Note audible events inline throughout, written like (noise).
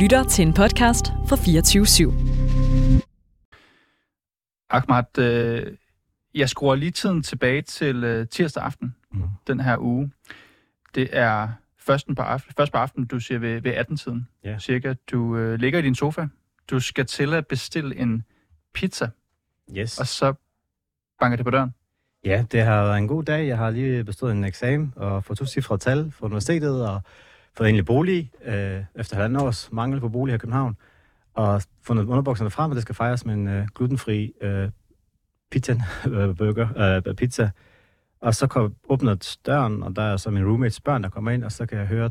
lytter til en podcast fra 24 /7. Ahmad, øh, jeg skruer lige tiden tilbage til øh, tirsdag aften mm. den her uge. Det er først på aften, først på aften, du siger ved, ved 18-tiden, Ja. cirka. Du øh, ligger i din sofa. Du skal til at bestille en pizza, Yes. og så banker det på døren. Ja, det har været en god dag. Jeg har lige bestået en eksamen og fået to cifre tal fra universitetet og fået egentlig bolig øh, efter halvanden års mangel på bolig her i København. Og fundet underbukserne frem, og det skal fejres med en øh, glutenfri øh, pizza, (laughs) øh, burger, øh, pizza. Og så kom, åbner døren, og der er så min roommates børn, der kommer ind, og så kan jeg høre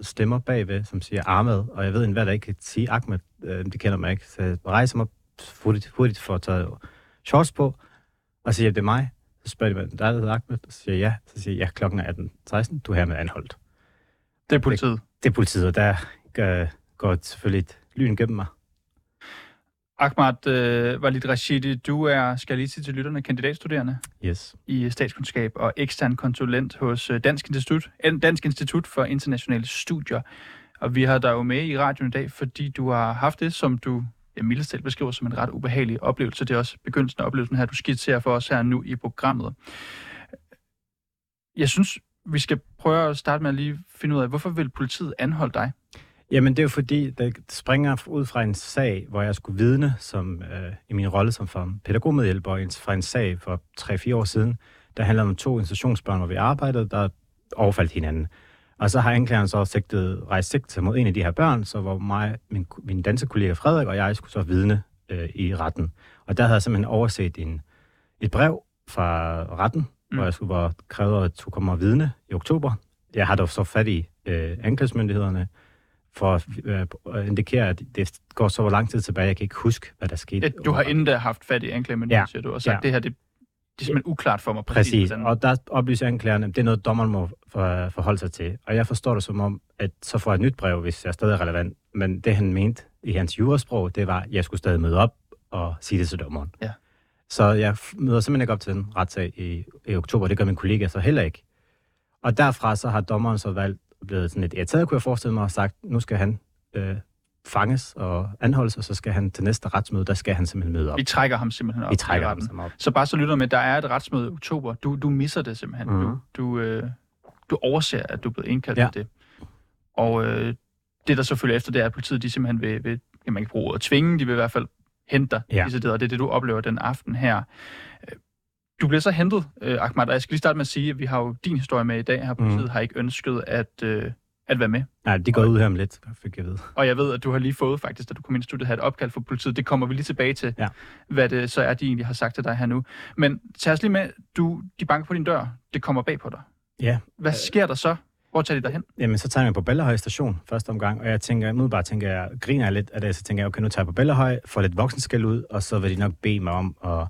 stemmer bagved, som siger Ahmed, og jeg ved ikke, hvad der ikke kan sige Ahmed, øh, det kender mig ikke. Så jeg rejser mig hurtigt, hurtigt for at tage shorts på, og siger, det er mig. Så spørger de, hvad der er, der hedder Ahmed, og så siger ja. Så siger jeg, ja, klokken er 18.16, du er her med anholdt. Det er politiet. Det er politiet, og der øh, går selvfølgelig et lyn gennem mig. Ahmad øh, Walid Rashidi, du er, skal lige sige til lytterne, kandidatstuderende Yes. i statskundskab og ekstern konsulent hos øh, Dansk Institut, Dansk Institut for Internationale Studier. Og vi har dig jo med i radioen i dag, fordi du har haft det, som du ja, mildest talt beskriver som en ret ubehagelig oplevelse. Det er også begyndelsen af oplevelsen her, du skitserer for os her nu i programmet. Jeg synes, vi skal prøve at starte med at lige finde ud af, hvorfor vil politiet anholde dig? Jamen, det er jo fordi, det springer ud fra en sag, hvor jeg skulle vidne som, øh, i min rolle som for pædagogmedhjælper fra en sag for 3-4 år siden, der handlede om to institutionsbørn, hvor vi arbejdede, der overfaldt hinanden. Og så har anklageren så sigtet, rejst sigtelse mod en af de her børn, så hvor mig, min, min dansekollega Frederik og jeg skulle så vidne øh, i retten. Og der havde jeg simpelthen overset en, et brev fra retten, mm. hvor jeg skulle være krævet, at du kommer og vidne i oktober. Jeg har dog så fat i øh, anklagsmyndighederne, for at øh, indikere, at det går så lang tid tilbage, jeg kan ikke huske, hvad der skete. Du har inden da haft fat i anklagemyndigheden, Ja. siger du, og sagt, Ja. det her, det, det er simpelthen uklart for mig. Præcis. Præcis, og der oplyser anklagerne, at det er noget, dommeren må for, forholde sig til. Og jeg forstår det som om, at så får jeg et nyt brev, hvis jeg stadig er relevant. Men det, han mente i hans jurasprog, det var, at jeg skulle stadig møde op og sige det til dommeren. Ja. Så jeg møder simpelthen ikke op til den retssag i, i oktober. Det gør min kollega så heller ikke. Og derfra så har dommeren så valgt, blevet sådan lidt irriteret, kunne jeg forestille mig, og sagt, nu skal han øh, fanges og anholdes, og så skal han til næste retsmøde, der skal han simpelthen møde op. Vi trækker ham simpelthen op Vi trækker ham sammen op. Så bare så lytter med, der er et retsmøde i oktober. Du, du misser det simpelthen. Mhm. Du, du, øh, du overser, at du er blevet indkaldt Ja. til det. Og øh, det, der selvfølgelig efter det er, at politiet de simpelthen vil, vil ja, man kan bruge ordet tvinge, de vil i hvert fald hente dig, Ja. decideret, og det er det, du oplever den aften her. Øh, Du bliver så hentet, øh, Ahmad, og jeg skal lige starte med at sige, at vi har jo din historie med i dag her. Politiet Mhm. har ikke ønsket at, øh, at være med. Nej, de går ud her om lidt, fik jeg ved. Og jeg ved, at du har lige fået faktisk, da du kom ind i studiet, et opkald fra politiet. Det kommer vi lige tilbage til, Ja. hvad det så er, de egentlig har sagt til dig her nu. Men tag os lige med, du, de banker på din dør, det kommer bag på dig. Ja, Hvad sker der så? Hvor tager de dig hen? Jamen, så tager jeg på Ballerhøj station første omgang, og jeg tænker, nu bare tænker jeg, griner jeg lidt af det, så tænker jeg, okay, nu tager jeg på Ballerhøj, får lidt voksenskæld ud, og så vil de nok bede mig om at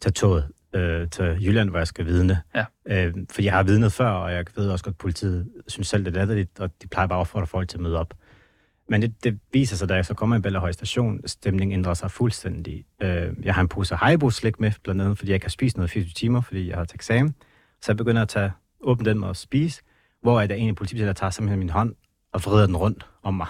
tage toget øh, til Jylland, hvor jeg skal vidne. Ja. Øh, for jeg har vidnet før, og jeg ved også godt, at politiet synes selv, det er latterligt, og de plejer bare at opfordre folk til at møde op. Men det, det viser sig, da jeg så kommer i Ballerhøj station, stemningen ændrer sig fuldstændig. Øh, jeg har en pose Haribo-slik med, blandt andet, fordi jeg ikke har spist noget i 24 timer, fordi jeg har til eksamen. Så jeg begynder at tage, åbne den at spise, hvor er der en af politibetjentene, der tager simpelthen min hånd og vrider den rundt om mig.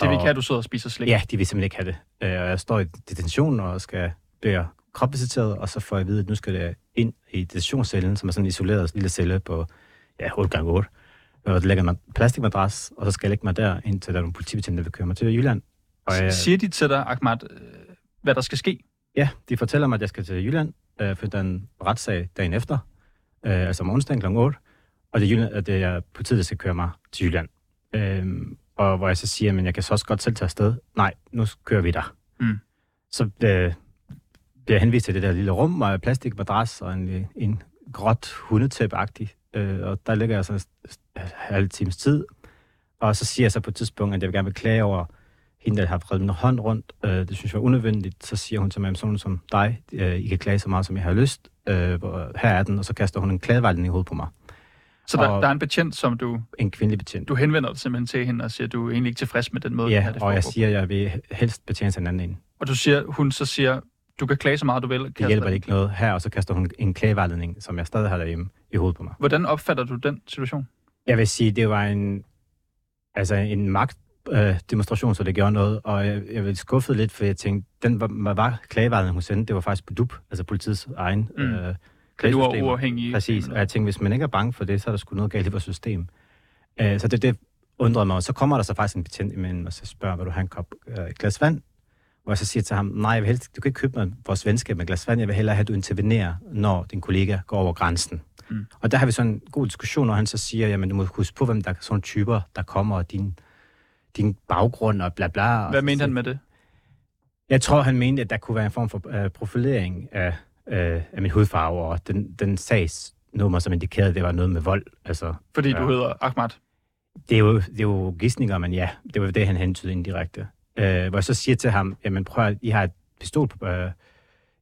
Det vil ikke have, at du sidder og spiser slik. Ja, de vil simpelthen ikke have det. Øh, og jeg står i detentionen og skal blive kropsvisiteret, og så får jeg at vide, at nu skal det ind i detentionscellen, som er sådan en isoleret lille celle på ja, 8 x 8 Og der lægger man plastikmadras, og så skal jeg lægge mig der, indtil der er nogle politibetjente, der vil køre mig til Jylland. Og jeg, Siger de til dig, Ahmad, øh, hvad der skal ske? ja, de fortæller mig, at jeg skal til Jylland, øh, for der er en retssag dagen efter, øh, altså om onsdagen kl. 8, og det er, Jylland, at det er politiet, der skal køre mig til Jylland. Øh, og hvor jeg så siger, men jeg kan så også godt selv tage afsted. Nej, nu kører vi der. Mm. Så øh, bliver jeg henvist til det der lille rum med plastikmadras og en, en gråt hundetæppe-agtig. Øh, og der ligger jeg så en halv times tid. Og så siger jeg så på et tidspunkt, at jeg vil gerne vil klage over hende, der har vredet min hånd rundt. Øh, det synes jeg var unødvendigt. Så siger hun til mig, at sådan som dig, øh, I kan klage så meget, som jeg har lyst. Øh, her er den, og så kaster hun en kladevejledning i hovedet på mig. Så der, Og- der er en betjent, som du, En kvindelig betjent. du henvender dig simpelthen til hende og siger, at du er egentlig ikke tilfreds med den måde, det Ja, her det og jeg siger, at jeg vil helst betjene sig en anden en. Og du siger, hun så siger, du kan klage så meget, du vil. Det hjælper ikke noget her, og så kaster hun en klagevejledning, som jeg stadig har derhjemme i hovedet på mig. Hvordan opfatter du den situation? Jeg vil sige, det var en, altså en magt øh, demonstration, så det gjorde noget, og jeg, jeg var skuffet lidt, for jeg tænkte, den var, var klagevejen, hun sendte, det var faktisk på DUP, altså politiets egen Mm. øh, Det er uafhængige. Præcis, og jeg tænkte, hvis man ikke er bange for det, så er der sgu noget galt i vores system. Øh, så det, det undrede mig, og så kommer der så faktisk en betjent imellem, og så spørger, vil du have en kop øh, et glas vand? Hvor jeg så siger til ham, nej, jeg vil helst, du kan ikke købe mig vores venskab med et glas vand, jeg vil hellere have, at du intervenerer, når din kollega går over grænsen. Mm. Og der har vi sådan en god diskussion, og han så siger, jamen du må huske på, hvem der er sådan typer, der kommer, og din, din baggrund og bla bla. Og Hvad så mente han med det? jeg tror, han mente, at der kunne være en form for uh, profilering af, uh, af min hudfarve, og den, den sagsnummer, som indikerede, det var noget med vold. Altså, Fordi du hedder Ahmad. det er jo, det er jo gidsninger, men ja, det var det, han hentede indirekte. Uh, hvor jeg så siger til ham, jamen prøv at, I har et pistol på, uh,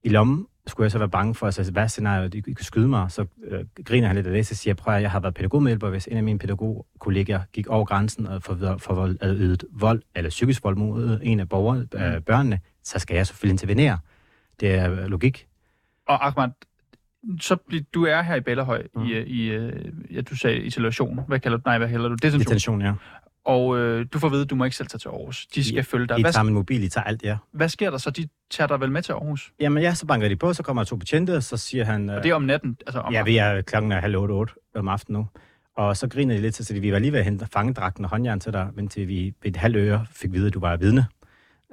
i lommen, skulle jeg så være bange for, altså, hvad scenariet, I, kan skyde mig, så uh, griner han lidt af det, så siger jeg, prøv at, jeg har været pædagogmedhjælper, hvis en af mine pædagogkolleger gik over grænsen og for, for vold, eller ydet vold eller psykisk vold mod en af borgerne, uh, børnene, så skal jeg selvfølgelig intervenere. Det er øh, logik. Og Ahmad, så du er her i Bellerhøj Mm. i, i, øh, ja, du sagde isolation. Hvad kalder du? Nej, hvad kalder du? Detention. Detention, ja. Og øh, du får at vide, at du må ikke selv tage til Aarhus. De skal Ja, følge dig. Hvad, tager min mobil, I tager alt, ja. hvad sker der så? De tager dig vel med til Aarhus? Jamen ja, så banker de på, så kommer der to betjente, og så siger han... Og det er om natten? Altså om Ja, vi er klokken er halv otte, otte om aftenen nu. Og så griner de lidt, så siger de, vi var lige ved at hente fangedragten og håndjern til dig, men til vi ved et halvt øre fik vide, at du var vidne.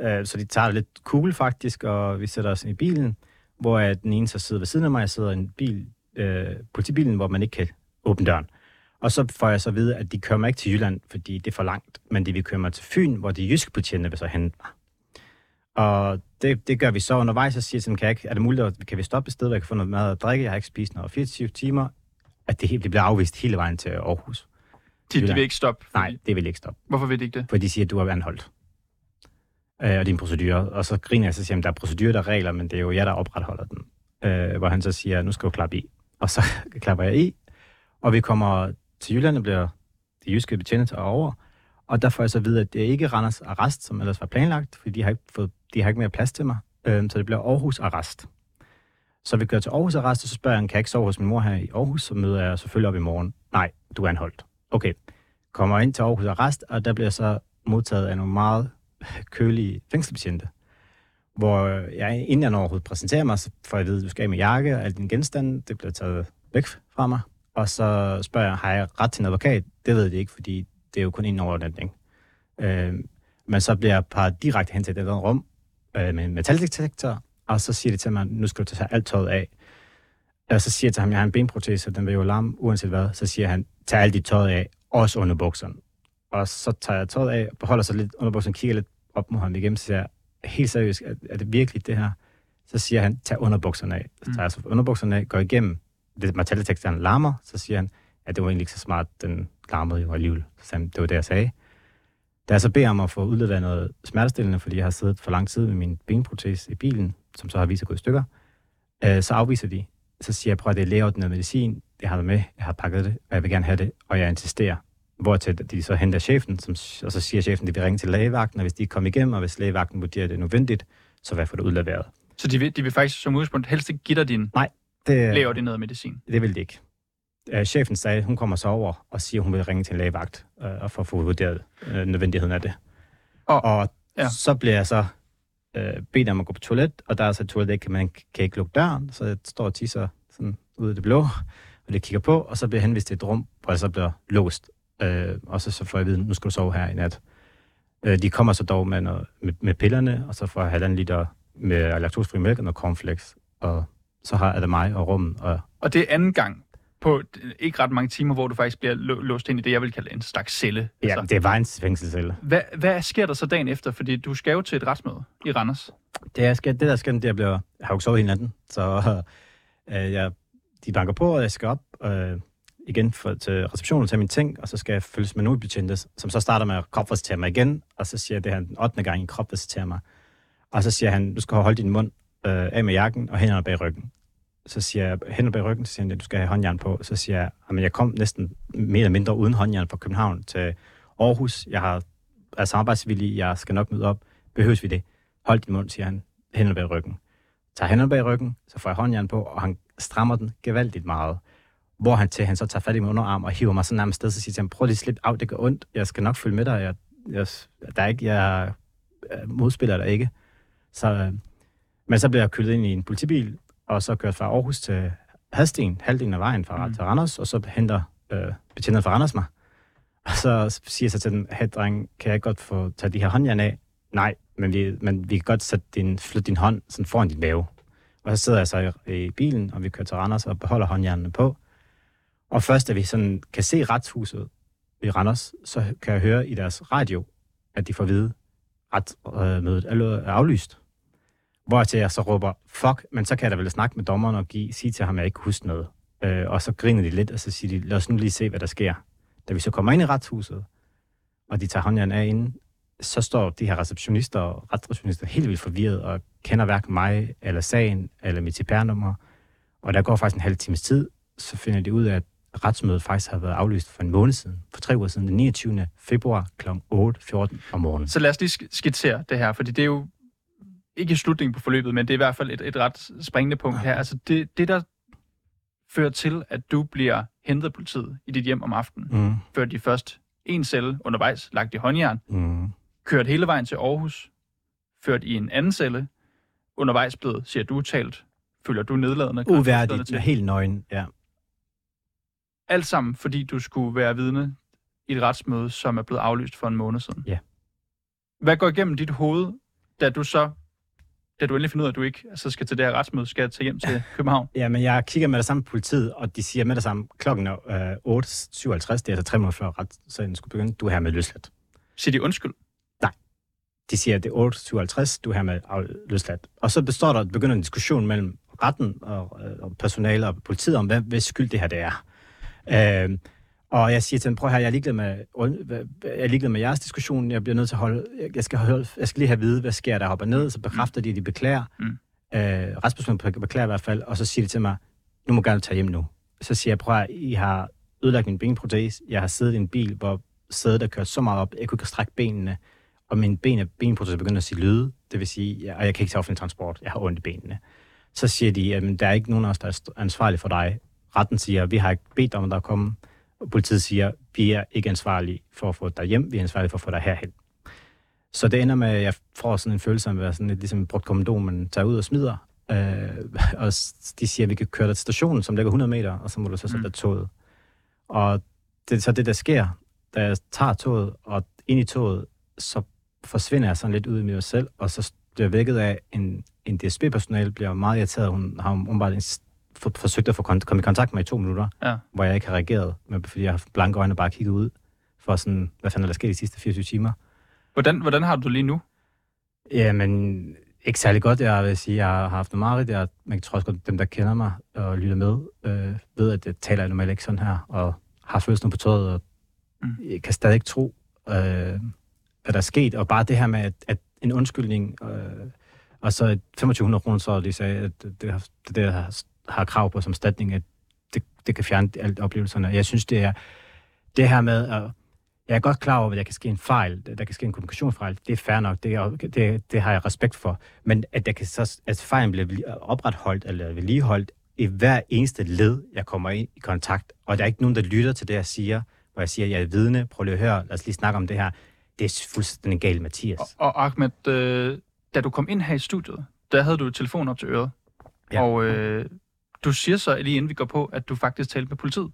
Øh, Så de tager det lidt cool faktisk, og vi sætter os i bilen, hvor at den ene så sidder ved siden af mig, jeg sidder i en bil, øh, politibilen, hvor man ikke kan åbne døren. Og så får jeg så at vide, at de kører mig ikke til Jylland, fordi det er for langt, men de vil køre mig til Fyn, hvor de jyske betjente vil så hente mig. Og det, det gør vi så undervejs, og siger til dem, kan, jeg ikke, er det muligt, at kan vi stoppe et sted, hvor jeg kan få noget mad og drikke? Jeg har ikke spist noget 24 timer. At det, helt, det bliver afvist hele vejen til Aarhus. de, de vil ikke stoppe? Fordi, Nej, det vil ikke stoppe, Hvorfor vil de ikke det? for de siger, at du er anholdt. Øh, og din procedure. Og så griner jeg, så siger at der er procedurer, der er regler, men det er jo jeg, der opretholder den. Øh, hvor han så siger, nu skal du klappe i. Og så (laughs) klapper jeg i, og vi kommer til Jylland og bliver de jyske betjente tager over. Og der får jeg så at vide, at det er ikke Randers arrest, som ellers var planlagt, fordi de har ikke, fået, de har ikke mere plads til mig. Øh, så det bliver Aarhus arrest. Så vi kører til Aarhus arrest, og så spørger jeg, kan jeg ikke sove hos min mor her i Aarhus? Så møder jeg selvfølgelig op i morgen. Nej, du er anholdt. Okay. Kommer ind til Aarhus arrest, og der bliver jeg så modtaget af nogle meget kølige fængselsbetjente. Hvor jeg, inden jeg når overhovedet præsenterer mig, så får jeg at vide, at du skal af med jakke og alle dine genstande. Det bliver taget væk fra mig. Og så spørger jeg, har jeg ret til en advokat? Det ved de ikke, fordi det er jo kun en overnatning. Øh, men så bliver jeg parret direkte hen til det andet rum øh, med en metaldetektor, og så siger de til mig, nu skal du tage alt tøjet af. Og så siger jeg til ham, jeg har en benprotese, den vil jo larme uanset hvad. Så siger han, tag alt dit tøj af, også under bukserne. Og så tager jeg tøjet af, beholder sig lidt under bukserne, kigger lidt op mod ham igennem, så siger jeg, helt seriøst, er, er det virkelig det her? Så siger han, tag underbukserne af. Så tager jeg så underbukserne af, går igennem. Det metaldetektoren larmer, så siger han, at det var egentlig ikke så smart, den larmede jo alligevel. Så sagde han, det var det, jeg sagde. Da jeg så beder om at få udleveret noget smertestillende, fordi jeg har siddet for lang tid med min benprotese i bilen, som så har vist sig gå i stykker, øh, så afviser de. Så siger jeg, prøv at det er lægeordnet medicin, jeg har det med, jeg har pakket det, og jeg vil gerne have det, og jeg insisterer. Hvortil de så henter chefen, som, og så siger chefen, at de vil ringe til lægevagten, og hvis de ikke kommer igennem, og hvis lægevagten vurderer, at det er nødvendigt, så hvad får det udleveret. Så de vil, de vil faktisk som udgangspunkt helst ikke give dig din Det, lægeordineret medicin. det vil de ikke. Uh, chefen sagde, hun kommer så over og siger, at hun vil ringe til en lægevagt uh, og få få vurderet uh, nødvendigheden af det. Og- og ja. så bliver jeg så uh, bedt om at gå på toilet, og der er så et toilet, kan man kan ikke lukke døren, så jeg står og tisser sådan ud af det blå, og det kigger på, og så bliver jeg henvist til et rum, hvor jeg så bliver låst. Uh, og så, så får jeg at vide, nu skal du sove her i nat. Uh, de kommer så dog med, noget, med, med pillerne, og så får jeg halvanden liter med laktosefri mælk og noget cornflakes, og så har jeg det mig og rummet, og Og det er anden gang på øh, ikke ret mange timer, hvor du faktisk bliver lå- låst ind i det, jeg vil kalde en slags celle. Ja, det var en fængselscelle. Hvad, hvad sker der så dagen efter? Fordi du skal jo til et retsmøde i Randers. Det, skal, det der skal, det jeg bliver, jeg har jo ikke sovet hele natten, så (laughs) øh, jeg, de banker på, og jeg skal op øh, igen for, til receptionen og tage mine ting, og så skal jeg følges med nogle betjente, som så starter med at kropvisitere mig igen, og så siger jeg, det her den 8. gang, I kropsvisiterer mig. Og så siger han, du skal holde din mund øh, af med jakken og hænderne bag ryggen. Så siger jeg, hænder bag ryggen, så siger han, du skal have håndjern på. Så siger jeg, ah, at jeg kom næsten mere eller mindre uden håndjern fra København til Aarhus. Jeg har er samarbejdsvillig, jeg skal nok møde op. Behøves vi det? Hold din mund, siger han. Hænder bag ryggen. Tager hænderne bag ryggen, så får jeg håndjern på, og han strammer den gevaldigt meget. Hvor han til, han så tager fat i min underarm og hiver mig så nærmest sted, så siger han, prøv lige at slippe af, det gør ondt. Jeg skal nok følge med dig, jeg, jeg, der er ikke, jeg modspiller der ikke. Så, øh, men så bliver jeg kølet ind i en politibil, og så kørt fra Aarhus til Hadsten, halvdelen af vejen fra mm. til Randers, og så henter øh, betjenten fra Randers mig. Og så siger jeg så til den, hey dreng, kan jeg godt få tage de her håndjern af? Nej, men vi, men vi kan godt sætte din, flytte din hånd sådan foran din mave. Og så sidder jeg så i, i bilen, og vi kører til Randers og beholder håndjernene på. Og først, da vi sådan kan se retshuset i Randers, så kan jeg høre i deres radio, at de får at vide, at øh, retsmødet er aflyst. Hvor til jeg så råber, fuck, men så kan jeg da vel snakke med dommeren og give, sige til ham, at jeg ikke kan huske noget. Øh, og så griner de lidt, og så siger de, lad os nu lige se, hvad der sker. Da vi så kommer ind i retshuset, og de tager håndjern af inden, så står de her receptionister og retsreceptionister helt vildt forvirret og kender hverken mig, eller sagen, eller mit CPR-nummer. Og der går faktisk en halv times tid, så finder de ud af, at retsmødet faktisk har været aflyst for en måned siden, for tre uger siden, den 29. februar kl. 8.14 om morgenen. Så lad os lige skitsere det her, fordi det er jo ikke slutningen på forløbet, men det er i hvert fald et, et ret springende punkt her. Altså det, det, der fører til, at du bliver hentet af politiet i dit hjem om aftenen, mm. før de først en celle undervejs lagt i håndjern, mm. kørt hele vejen til Aarhus, ført i en anden celle, undervejs blevet, siger du talt, føler du nedladende? Uværdigt, til. helt nøgen, ja. Alt sammen, fordi du skulle være vidne i et retsmøde, som er blevet aflyst for en måned siden. Ja. Hvad går igennem dit hoved, da du så da du endelig finder ud af, at du ikke altså, skal til det her retsmøde, skal tage hjem til (laughs) København? Ja, men jeg kigger med det samme på politiet, og de siger med det samme, klokken er øh, 8.57, det er altså tre minutter før retssagen skulle begynde, du er her med løsladt. Siger de undskyld? Nej. De siger, at det er 8.57, du er her med løsladt. Og så består der, begynder en diskussion mellem retten og, øh, og personale og politiet om, hvad, hvad skyld det her det er. Øh, og jeg siger til dem, prøv her, jeg er ligeglad med, jeg er ligeglad med jeres diskussion, jeg bliver nødt til at holde, jeg skal, holde, jeg skal lige have at vide, hvad sker der op og ned, så bekræfter de, at de beklager. Mm. Øh, retspersonen beklager i hvert fald, og så siger de til mig, nu må gerne tage hjem nu. Så siger jeg, prøv her, I har ødelagt min benprotese, jeg har siddet i en bil, hvor sædet er kørt så meget op, jeg kunne ikke strække benene, og min ben, benprotese begynder at sige lyde, det vil sige, og jeg kan ikke tage offentlig transport, jeg har ondt i benene. Så siger de, at der er ikke nogen af os, der er ansvarlig for dig. Retten siger, vi har ikke bedt om, at der er kommet og politiet siger, vi er ikke ansvarlige for at få dig hjem, vi er ansvarlige for at få dig herhen. Så det ender med, at jeg får sådan en følelse af at være sådan lidt ligesom brugt kondom, man tager ud og smider. Øh, og de siger, at vi kan køre dig til stationen, som ligger 100 meter, og så må du så sætte mm. toget. Og det er så det, der sker, da jeg tager toget, og ind i toget, så forsvinder jeg sådan lidt ud i mig selv, og så bliver jeg vækket af en, en DSB-personal, bliver meget irriteret. Hun har umiddelbart for, forsøgt at få kon- komme i kontakt med i to minutter, ja. hvor jeg ikke har reageret, med, fordi jeg har blanke øjne og bare kigget ud for sådan, hvad fanden er der sket de sidste 24 timer. Hvordan, hvordan har du lige nu? Jamen, ikke særlig godt. Jeg vil sige, jeg har haft noget meget jeg, Man tror også godt, dem, der kender mig og lytter med, øh, ved, at jeg taler normalt ikke sådan her, og har følelsen på tøjet, og mm. jeg kan stadig ikke tro, øh, hvad der er sket. Og bare det her med, at, at en undskyldning, øh, og så 2500 kroner, så de sagde, at det, det, det, det har har krav på som statning, at det, det kan fjerne alt oplevelserne. Jeg synes, det er det her med at jeg er godt klar over, at der kan ske en fejl, der kan ske en kommunikationsfejl. Det er fair nok, det, er, det, det har jeg respekt for. Men at, der kan så, at fejlen bliver opretholdt eller vedligeholdt i hver eneste led, jeg kommer ind i kontakt, og der er ikke nogen, der lytter til det, jeg siger, hvor jeg siger, at jeg er vidne, prøv lige at høre, lad os lige snakke om det her. Det er fuldstændig galt, Mathias. Og, og Ahmed, øh, da du kom ind her i studiet, der havde du telefon op til øret, ja. og øh, du siger så lige inden vi går på, at du faktisk talte med politiet.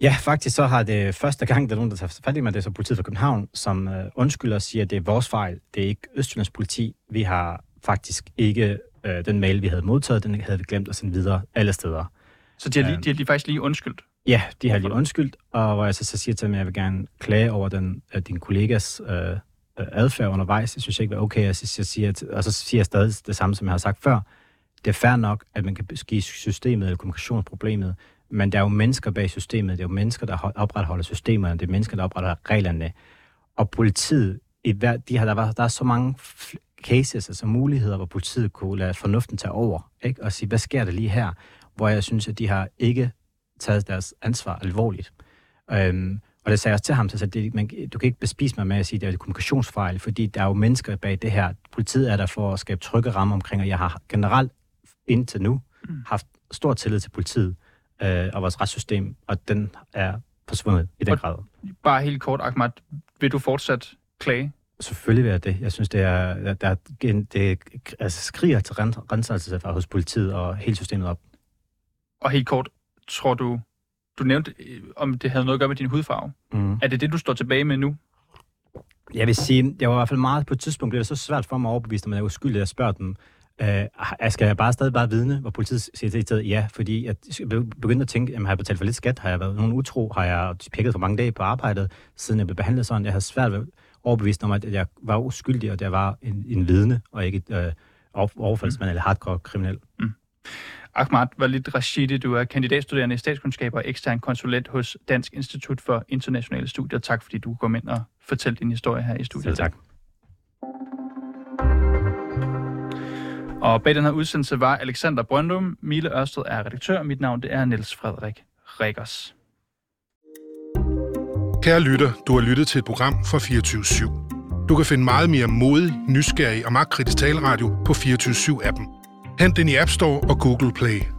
Ja, faktisk så har det første gang, der er nogen, der tager fat i mig, det er så politiet fra København, som øh, undskylder og siger, at det er vores fejl. Det er ikke Østjyllands politi. Vi har faktisk ikke øh, den mail, vi havde modtaget, den havde vi glemt at sende videre alle steder. Så de har, lige, øh, de har lige faktisk lige undskyldt? Ja, de har lige undskyldt, og hvor jeg så, så siger til dem, at jeg vil gerne klage over den, uh, din kollegas uh, adfærd undervejs. Jeg synes ikke, det var okay, jeg, jeg siger, og så siger jeg stadig det samme, som jeg har sagt før det er fair nok, at man kan give systemet eller kommunikationsproblemet, men der er jo mennesker bag systemet, det er jo mennesker, der opretholder systemerne, det er mennesker, der opretholder reglerne. Og politiet, i hver, de har, der, var, der er så mange cases, altså muligheder, hvor politiet kunne lade fornuften tage over, ikke? og sige, hvad sker der lige her? Hvor jeg synes, at de har ikke taget deres ansvar alvorligt. Øhm, og det sagde jeg også til ham, så det, man, du kan ikke bespise mig med at sige, at det er et kommunikationsfejl, fordi der er jo mennesker bag det her. Politiet er der for at skabe trygge rammer omkring, og jeg har generelt indtil nu mm. haft stor tillid til politiet øh, og vores retssystem, og den er forsvundet i den og grad. Bare helt kort, Ahmad, vil du fortsat klage? Selvfølgelig vil jeg det. Jeg synes, det er, der, er, det altså, skriger til renselse hos politiet og hele systemet op. Og helt kort, tror du, du nævnte, øh, om det havde noget at gøre med din hudfarve. Mm. Er det det, du står tilbage med nu? Jeg vil sige, det var i hvert fald meget på et tidspunkt, blev det så svært for mig at overbevise, når man er uskyldig, at spørge dem, øh, skal jeg bare stadig bare vidne, hvor politiet siger til stedet ja, fordi jeg begyndte at tænke, jamen, har jeg betalt for lidt skat? Har jeg været nogen utro? Har jeg pækket for mange dage på arbejdet, siden jeg blev behandlet sådan? Jeg har svært ved overbevist om, at jeg var uskyldig, og at jeg var en, en vidne, og ikke et øh, overfaldsmand mm. eller hardcore kriminel. Mm. Ahmad Walid Rashidi, du er kandidatstuderende i statskundskab og ekstern konsulent hos Dansk Institut for Internationale Studier. Tak fordi du kom ind og fortalte din historie her i studiet. Selv tak. Og bag den her udsendelse var Alexander Brøndum, Mille Ørsted er redaktør, mit navn det er Niels Frederik Rikkers. Kære lytter, du har lyttet til et program fra 24 /7. Du kan finde meget mere modig, nysgerrig og magtkritisk taleradio på 24 7 appen Hent den i App Store og Google Play.